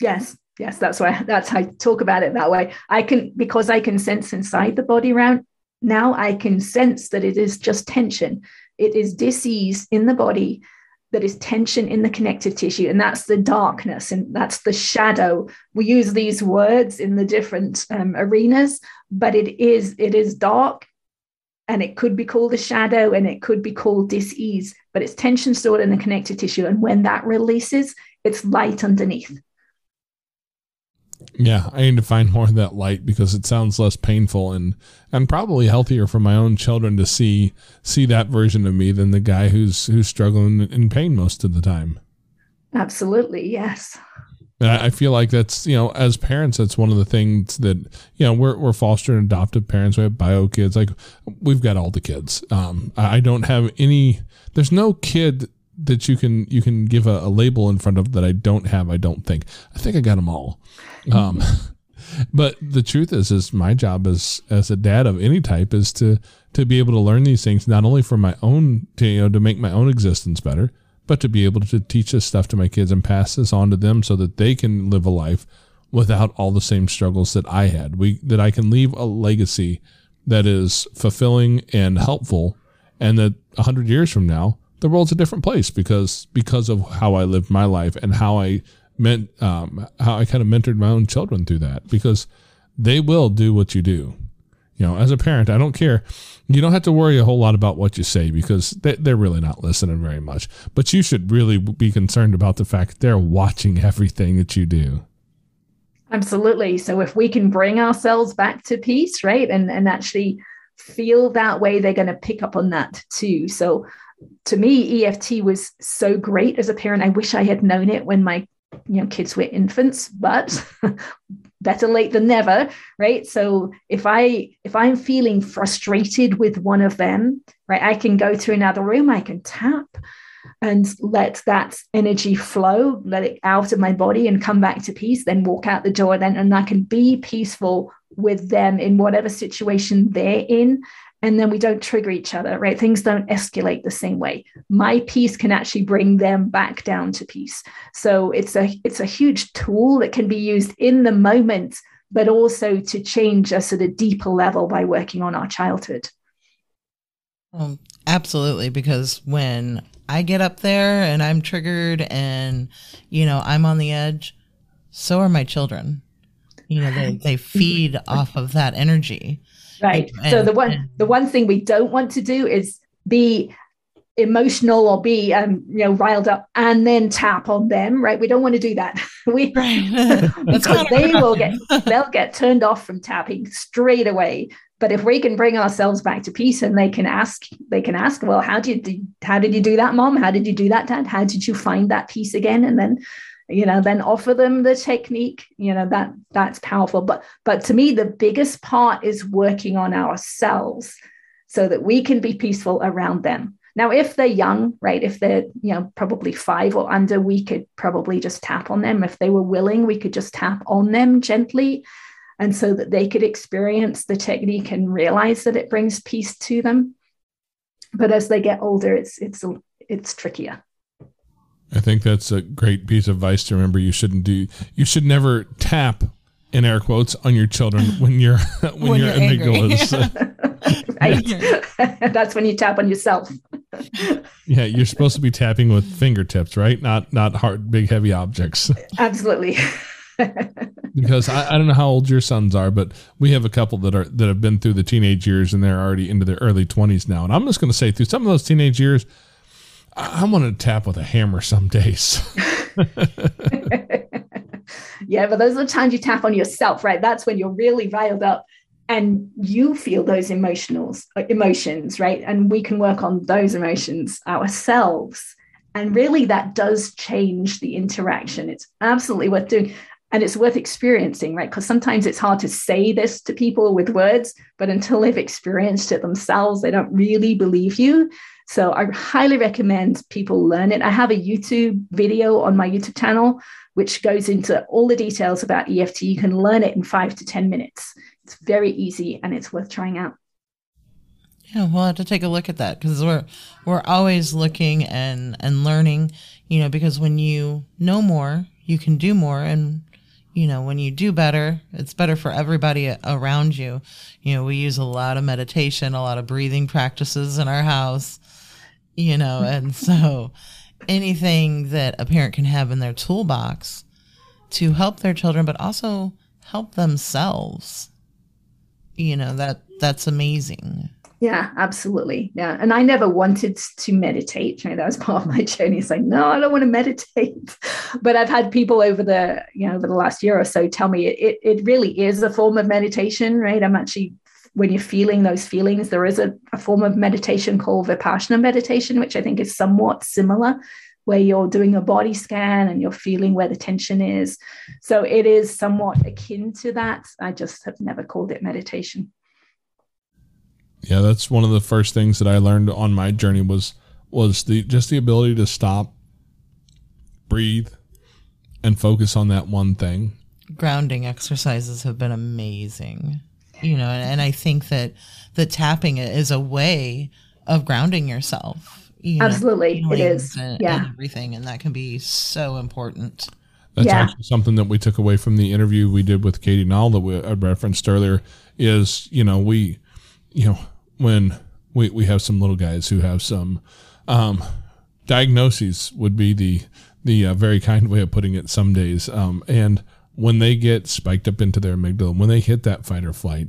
Yes, yes that's why that's how i talk about it that way. I can because i can sense inside the body around now i can sense that it is just tension. It is disease in the body that is tension in the connective tissue and that's the darkness and that's the shadow. We use these words in the different um, arenas but it is it is dark and it could be called a shadow and it could be called disease but it's tension stored in the connective tissue and when that releases it's light underneath yeah, I need to find [LAUGHS] more of that light because it sounds less painful and and probably healthier for my own children to see see that version of me than the guy who's who's struggling in pain most of the time. Absolutely, yes. And I, I feel like that's you know as parents that's one of the things that you know we're we're foster and adoptive parents. We have bio kids. Like we've got all the kids. Um, I don't have any. There's no kid that you can you can give a, a, label in front of that I don't have. I don't think. I think I got them all. Um, [LAUGHS] but the truth is, is my job as as a dad of any type is to to be able to learn these things not only for my own to you know to make my own existence better, but to be able to teach this stuff to my kids and pass this on to them so that they can live a life without all the same struggles that I had. We that I can leave a legacy that is fulfilling and helpful, and that a hundred years from now the world's a different place because because of how I lived my life and how I meant um, how I kind of mentored my own children through that because they will do what you do. You know, as a parent, I don't care. You don't have to worry a whole lot about what you say because they, they're really not listening very much. But you should really be concerned about the fact they're watching [LAUGHS] everything that you do. Absolutely. So if we can bring ourselves back to peace, right, and and actually feel that way, they're going to pick up on that too. So to me, EFT was so great as a parent. I wish I had known it when my you know kids were infants, but [LAUGHS] better late than never, right? So if I if I'm feeling frustrated with one of them, right, I can go to another room, I can tap and let that energy flow, let it out of my body and come back to peace, then walk out the door, then and I can be peaceful with them in whatever situation they're in and then we don't trigger each other, right? Things don't escalate the same way. My peace can actually bring them back down to peace. So it's a it's a huge tool that can be used in the moment, but also to change us at a deeper level by working on our childhood. Um, absolutely, because when I get up there and I'm triggered and you know I'm on the edge, so are my children. You know, they they [LAUGHS] feed off of that energy right. And, so the one the one thing we don't want to do is be emotional or be um, you know riled up and then tap on them right? We don't want to do that. [LAUGHS] We [LAUGHS] because they will get [LAUGHS] they'll get turned off from tapping straight away. But if we can bring ourselves back to peace and they can ask they can ask well how did you how did you do that mom? How did you do that dad? How did you find that peace again? And then you know then offer them the technique you know that that's powerful. But but to me the biggest part is working on ourselves so that we can be peaceful around them. Now if they're young right if they're you know probably five or under we could probably just tap on them. If they were willing we could just tap on them gently. And so that they could experience the technique and realize that it brings peace to them. But as they get older it's it's it's trickier I think that's a great piece of advice to remember. You shouldn't do. You should never tap in air quotes on your children [LAUGHS] when you're [LAUGHS] when, when you're, you're amygdalas. [LAUGHS] right. That's when you tap on yourself. yeah, you're supposed to be tapping with fingertips, right? Not not hard, big, heavy objects. Absolutely. because I, I don't know how old your sons are, but we have a couple that are that have been through the teenage years and they're already into their early twenties now. And I'm just going to say, through some of those teenage years, I want to tap with a hammer some days. [LAUGHS] yeah, but those are the times you tap on yourself, right? That's when you're really riled up and you feel those emotionals uh, emotions, right? And we can work on those emotions ourselves. And really that does change the interaction. It's absolutely worth doing. And it's worth experiencing, right? Because sometimes it's hard to say this to people with words, but until they've experienced it themselves, they don't really believe you. So I highly recommend people learn it. I have a YouTube video on my YouTube channel, which goes into all the details about EFT. You can learn it in five to 10 minutes. It's very easy and it's worth trying out. Yeah, we'll have to take a look at that because we're we're always looking and and learning, you know, because when you know more, you can do more, and you know, when you do better, it's better for everybody around you. You know, we use a lot of meditation, a lot of breathing practices in our house, you know, mm-hmm. and so anything that a parent can have in their toolbox to help their children, but also help themselves, you know, that that's amazing. Yeah, absolutely. Yeah. And I never wanted to meditate. That was part of my [LAUGHS] journey. It's like, no, I don't want to meditate. [LAUGHS] But I've had people over the, you know, over the last year or so tell me it, it really is a form of meditation, right? I'm actually, when you're feeling those feelings, there is a, a form of meditation called Vipassana meditation, which I think is somewhat similar, where you're doing a body scan and you're feeling where the tension is. So it is somewhat akin to that. I just have never called it meditation. Yeah, that's one of the first things that I learned on my journey was was the just the ability to stop, breathe, and focus on that one thing. Grounding exercises have been amazing. You know, and, and I think that the tapping is a way of grounding yourself. You know, Absolutely, it is. And, yeah, and everything, and that can be so important. That's Yeah. actually something that we took away from the interview we did with Katie Nall that we I referenced earlier. Is you know we, you know when we we have some little guys who have some um, diagnoses would be the the uh, very kind way of putting it. Some days, um, and when they get spiked up into their amygdala, when they hit that fight or flight,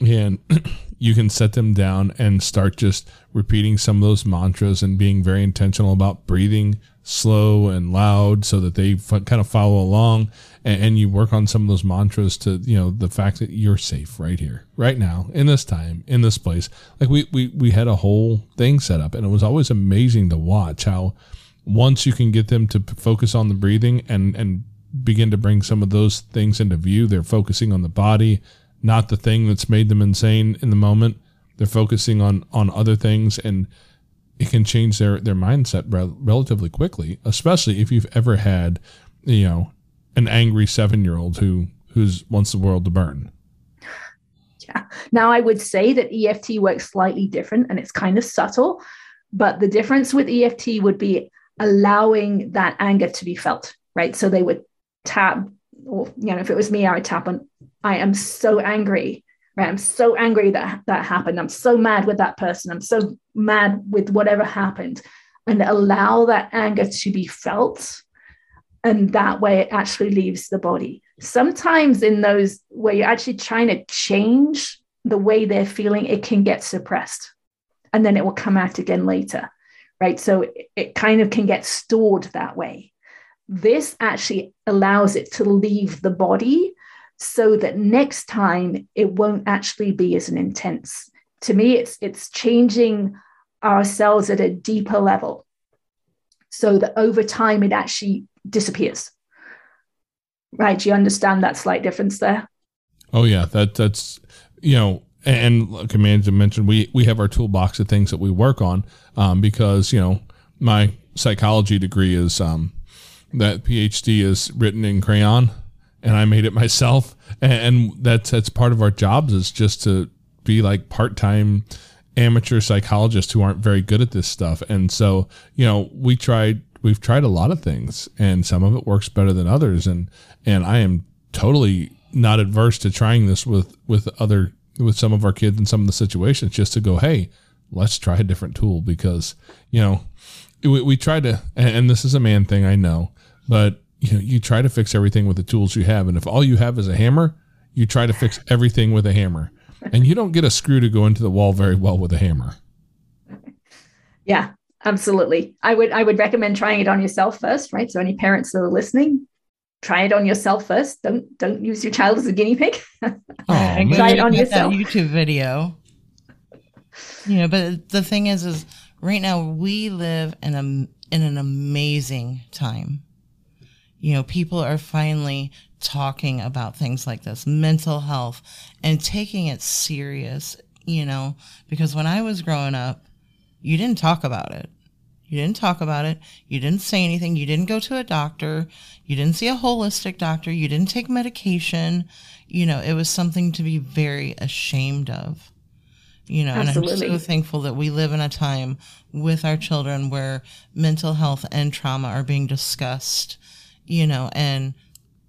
and [CLEARS THROAT] you can set them down and start just repeating some of those mantras and being very intentional about breathing slow and loud so that they f- kind of follow along. And, and you work on some of those mantras to you know the fact that you're safe right here right now in this time in this place. Like we we, we had a whole thing set up and it was always amazing to watch how once you can get them to p- focus on the breathing and and begin to bring some of those things into view they're focusing on the body not the thing that's made them insane in the moment they're focusing on on other things and it can change their their mindset rel- relatively quickly especially if you've ever had you know an angry 7-year-old who who's wants the world to burn Yeah. Now, I would say that EFT works slightly different and it's kind of subtle, but the difference with EFT would be allowing that anger to be felt, right? So they would tap, or, you know, if it was me, I would tap on, I am so angry, right? I'm so angry that that happened. I'm so mad with that person. I'm so mad with whatever happened. And allow that anger to be felt and that way it actually leaves the body sometimes in those where you're actually trying to change the way they're feeling it can get suppressed and then it will come out again later right so it, it kind of can get stored that way this actually allows it to leave the body so that next time it won't actually be as an intense to me it's it's changing ourselves at a deeper level so that over time it actually disappears. Right? Do you understand that slight difference there? Oh yeah, that that's you know, and like Amanda mentioned, we we have our toolbox of things that we work on um, because you know my psychology degree is um, that PhD is written in crayon, and I made it myself, and, and that's that's part of our jobs is just to be like part time amateur psychologists who aren't very good at this stuff, and so you know we tried we've tried a lot of things, and some of it works better than others, and and I am totally not adverse to trying this with with other with some of our kids in some of the situations just to go hey let's try a different tool. Because you know we, we try to and, and this is a man thing i know but you know you try to fix everything with the tools you have and if all you have is a hammer you try to fix everything with a hammer and you don't get a screw to go into the wall very well with a hammer [LAUGHS] Yeah, absolutely. I would I would recommend trying it on yourself first, right? So any parents that are listening, try it on yourself first. Don't don't use your child as a guinea pig. Oh, And man. Try it on yourself. That YouTube video. You know, but the thing is, is right now we live in a in an amazing time. You know, people are finally talking about things like this, mental health, and taking it serious. You know, because when I was growing up, you didn't talk about it. You didn't talk about it. You didn't say anything. You didn't go to a doctor. You didn't see a holistic doctor. You didn't take medication. You know, it was something to be very ashamed of. You know, and I'm so thankful that we live in a time with our children where mental health and trauma are being discussed, you know, and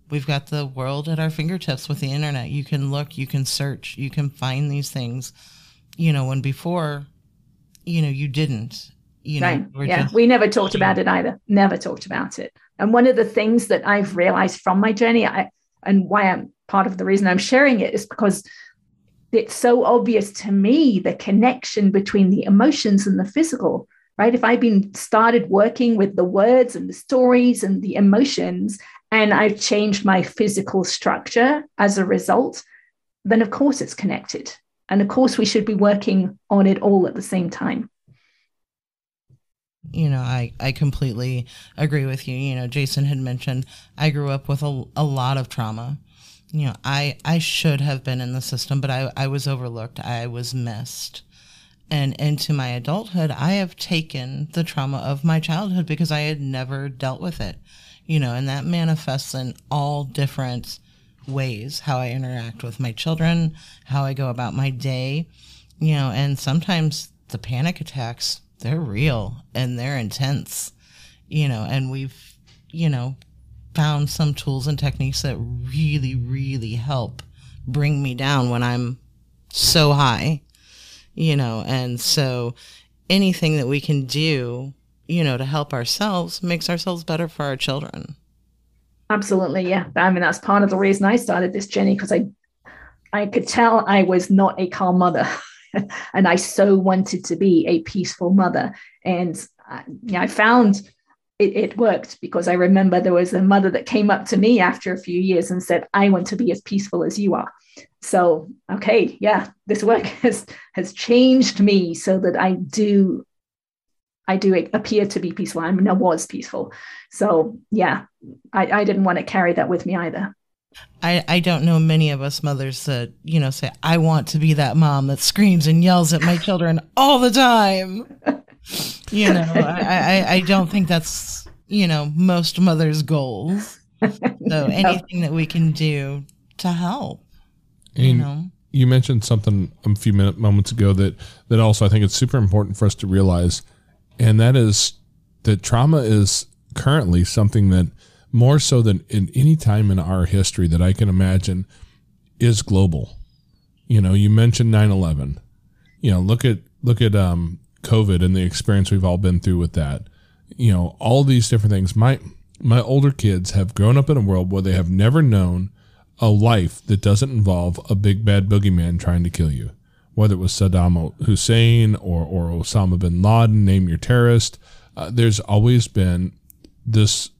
we've got the world at our fingertips with the internet. You can look, you can search, you can find these things, you know, when before, you know, you didn't. You know, right. we're Yeah. just- we never talked about it either. Never talked about it. And one of the things that I've realized from my journey, I, and why I'm part of the reason I'm sharing it is because it's so obvious to me the connection between the emotions and the physical, right? If I've been started working with the words and the stories and the emotions, and I've changed my physical structure as a result, then of course it's connected. And of course, we should be working on it all at the same time. you know, I, I completely agree with you. You know, Jason had mentioned I grew up with a, a lot of trauma. You know, I, I should have been in the system, but I, I was overlooked. I was missed. And into my adulthood, I have taken the trauma of my childhood because I had never dealt with it. You know, and that manifests in all different ways how I interact with my children, how I go about my day, you know, and sometimes the panic attacks, they're real and they're intense, you know, and we've, you know, found some tools and techniques that really, really help bring me down when I'm so high, you know, and so anything that we can do, you know, to help ourselves makes ourselves better for our children. Absolutely, yeah. I mean, that's part of the reason I started this journey because I, I could tell I was not a calm mother, [LAUGHS] and I so wanted to be a peaceful mother. And I, yeah, I found it, it worked because I remember there was a mother that came up to me after a few years and said, "I want to be as peaceful as you are." So, okay, yeah, this work [LAUGHS] has has changed me so that I do I do appear to be peaceful. I mean, I was peaceful. So yeah, I, I didn't want to carry that with me either. I, I don't know many of us mothers that, you know, say, I want to be that mom that screams and yells at my children all the time. [LAUGHS] You know, I, I, I don't think that's, you know, most mothers' goals. So [LAUGHS] anything that we can do to help, you know. you mentioned something a few minute moments ago that that also I think it's super important for us to realize, and that is that trauma is currently something that more so than in any time in our history that I can imagine is global. You know, you mentioned 9/11. You know, look at look at um COVID and the experience we've all been through with that. You know, all these different things. My my older kids have grown up in a world where they have never known a life that doesn't involve a big bad boogeyman trying to kill you. Whether it was Saddam Hussein or, or Osama bin Laden, name your terrorist, uh, there's always been this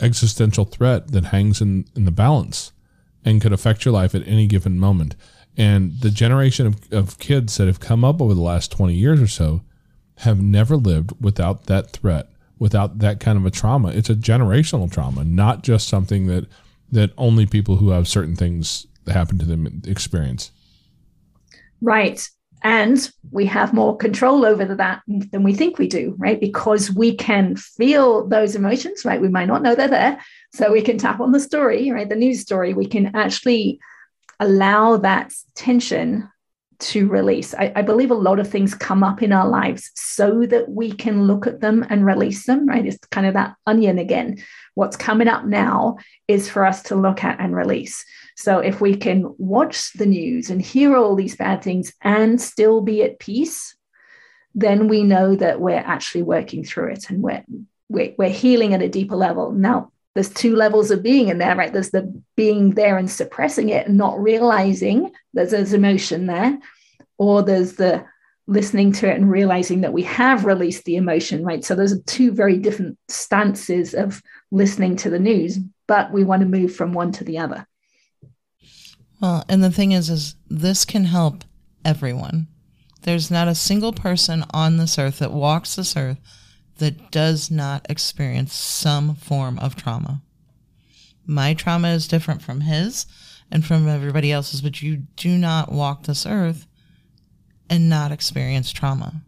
existential threat that hangs in, in the balance and could affect your life at any given moment. And the generation of, of kids that have come up over the last 20 years or so have never lived without that threat, without that kind of a trauma. It's a generational trauma, not just something that that only people who have certain things that happen to them experience. Right. And we have more control over that than we think we do, right? Because we can feel those emotions, right? We might not know they're there. So we can tap on the story, right? The news story. We can actually allow that tension to release. I, I, believe a lot of things come up in our lives so that we can look at them and release them, right? It's kind of that onion again. What's coming up now is for us to look at and release. So if we can watch the news and hear all these bad things and still be at peace, then we know that we're actually working through it and we're, we're, we're healing at a deeper level. Now, there's two levels of being in there, right? There's the being there and suppressing it and not realizing there's, there's emotion there, or there's the listening to it and realizing that we have released the emotion, right? So those are two very different stances of listening to the news, but we want to move from one to the other. Well, and the thing is, is this can help everyone. There's not a single person on this earth that walks this earth that does not experience some form of trauma. My trauma is different from his and from everybody else's, but you do not walk this earth and not experience trauma.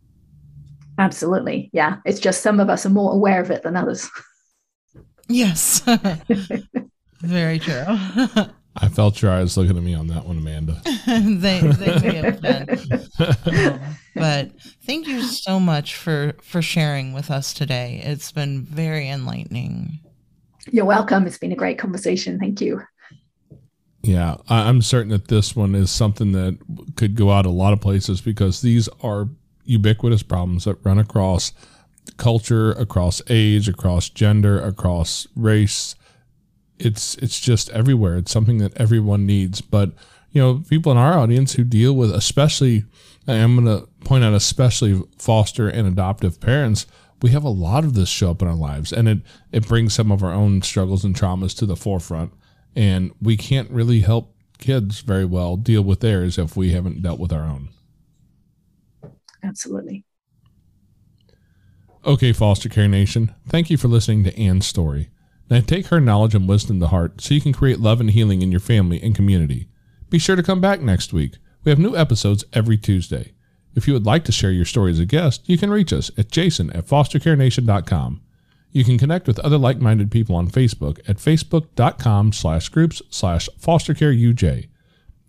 Absolutely. Yeah. It's just some of us are more aware of it than others. Yes. [LAUGHS] Very true. [LAUGHS] I felt your eyes looking at me on that one, Amanda. [LAUGHS] they they may have been. But thank you so much for for sharing with us today. It's been very enlightening. You're welcome. It's been a great conversation. Thank you. Yeah, I'm certain that this one is something that could go out a lot of places because these are ubiquitous problems that run across culture, across age, across gender, across race. It's it's just everywhere. It's something that everyone needs. But you know, people in our audience who deal with, especially, I'm going to point out, especially foster and adoptive parents. We have a lot of this show up in our lives, and it it brings some of our own struggles and traumas to the forefront and we can't really help kids very well deal with theirs if we haven't dealt with our own. Absolutely. Okay, Foster Care Nation, thank you for listening to Ann's story. Now take her knowledge and wisdom to heart so you can create love and healing in your family and community. Be sure to come back next week. We have new episodes every Tuesday. If you would like to share your story as a guest, you can reach us at jason at fostercarenation.com. You can connect with other like-minded people on Facebook at facebook.com slash groups slash fostercareuj.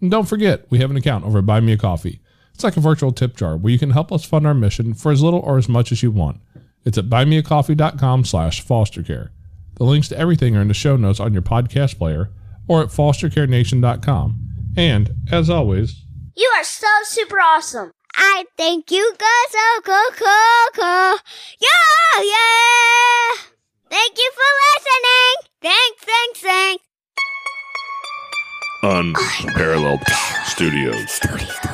And don't forget, we have an account over at Buy Me a Coffee. It's like a virtual tip jar where you can help us fund our mission for as little or as much as you want. It's at buymeacoffee.com slash fostercare. The links to everything are in the show notes on your podcast player or at fostercarenation.com. And, as always, You are so super awesome. I think you guys so cool, cool, cool. Yeah, yeah. Thank you for listening. Thanks, thanks, thanks. Unparalleled Studios. Studios.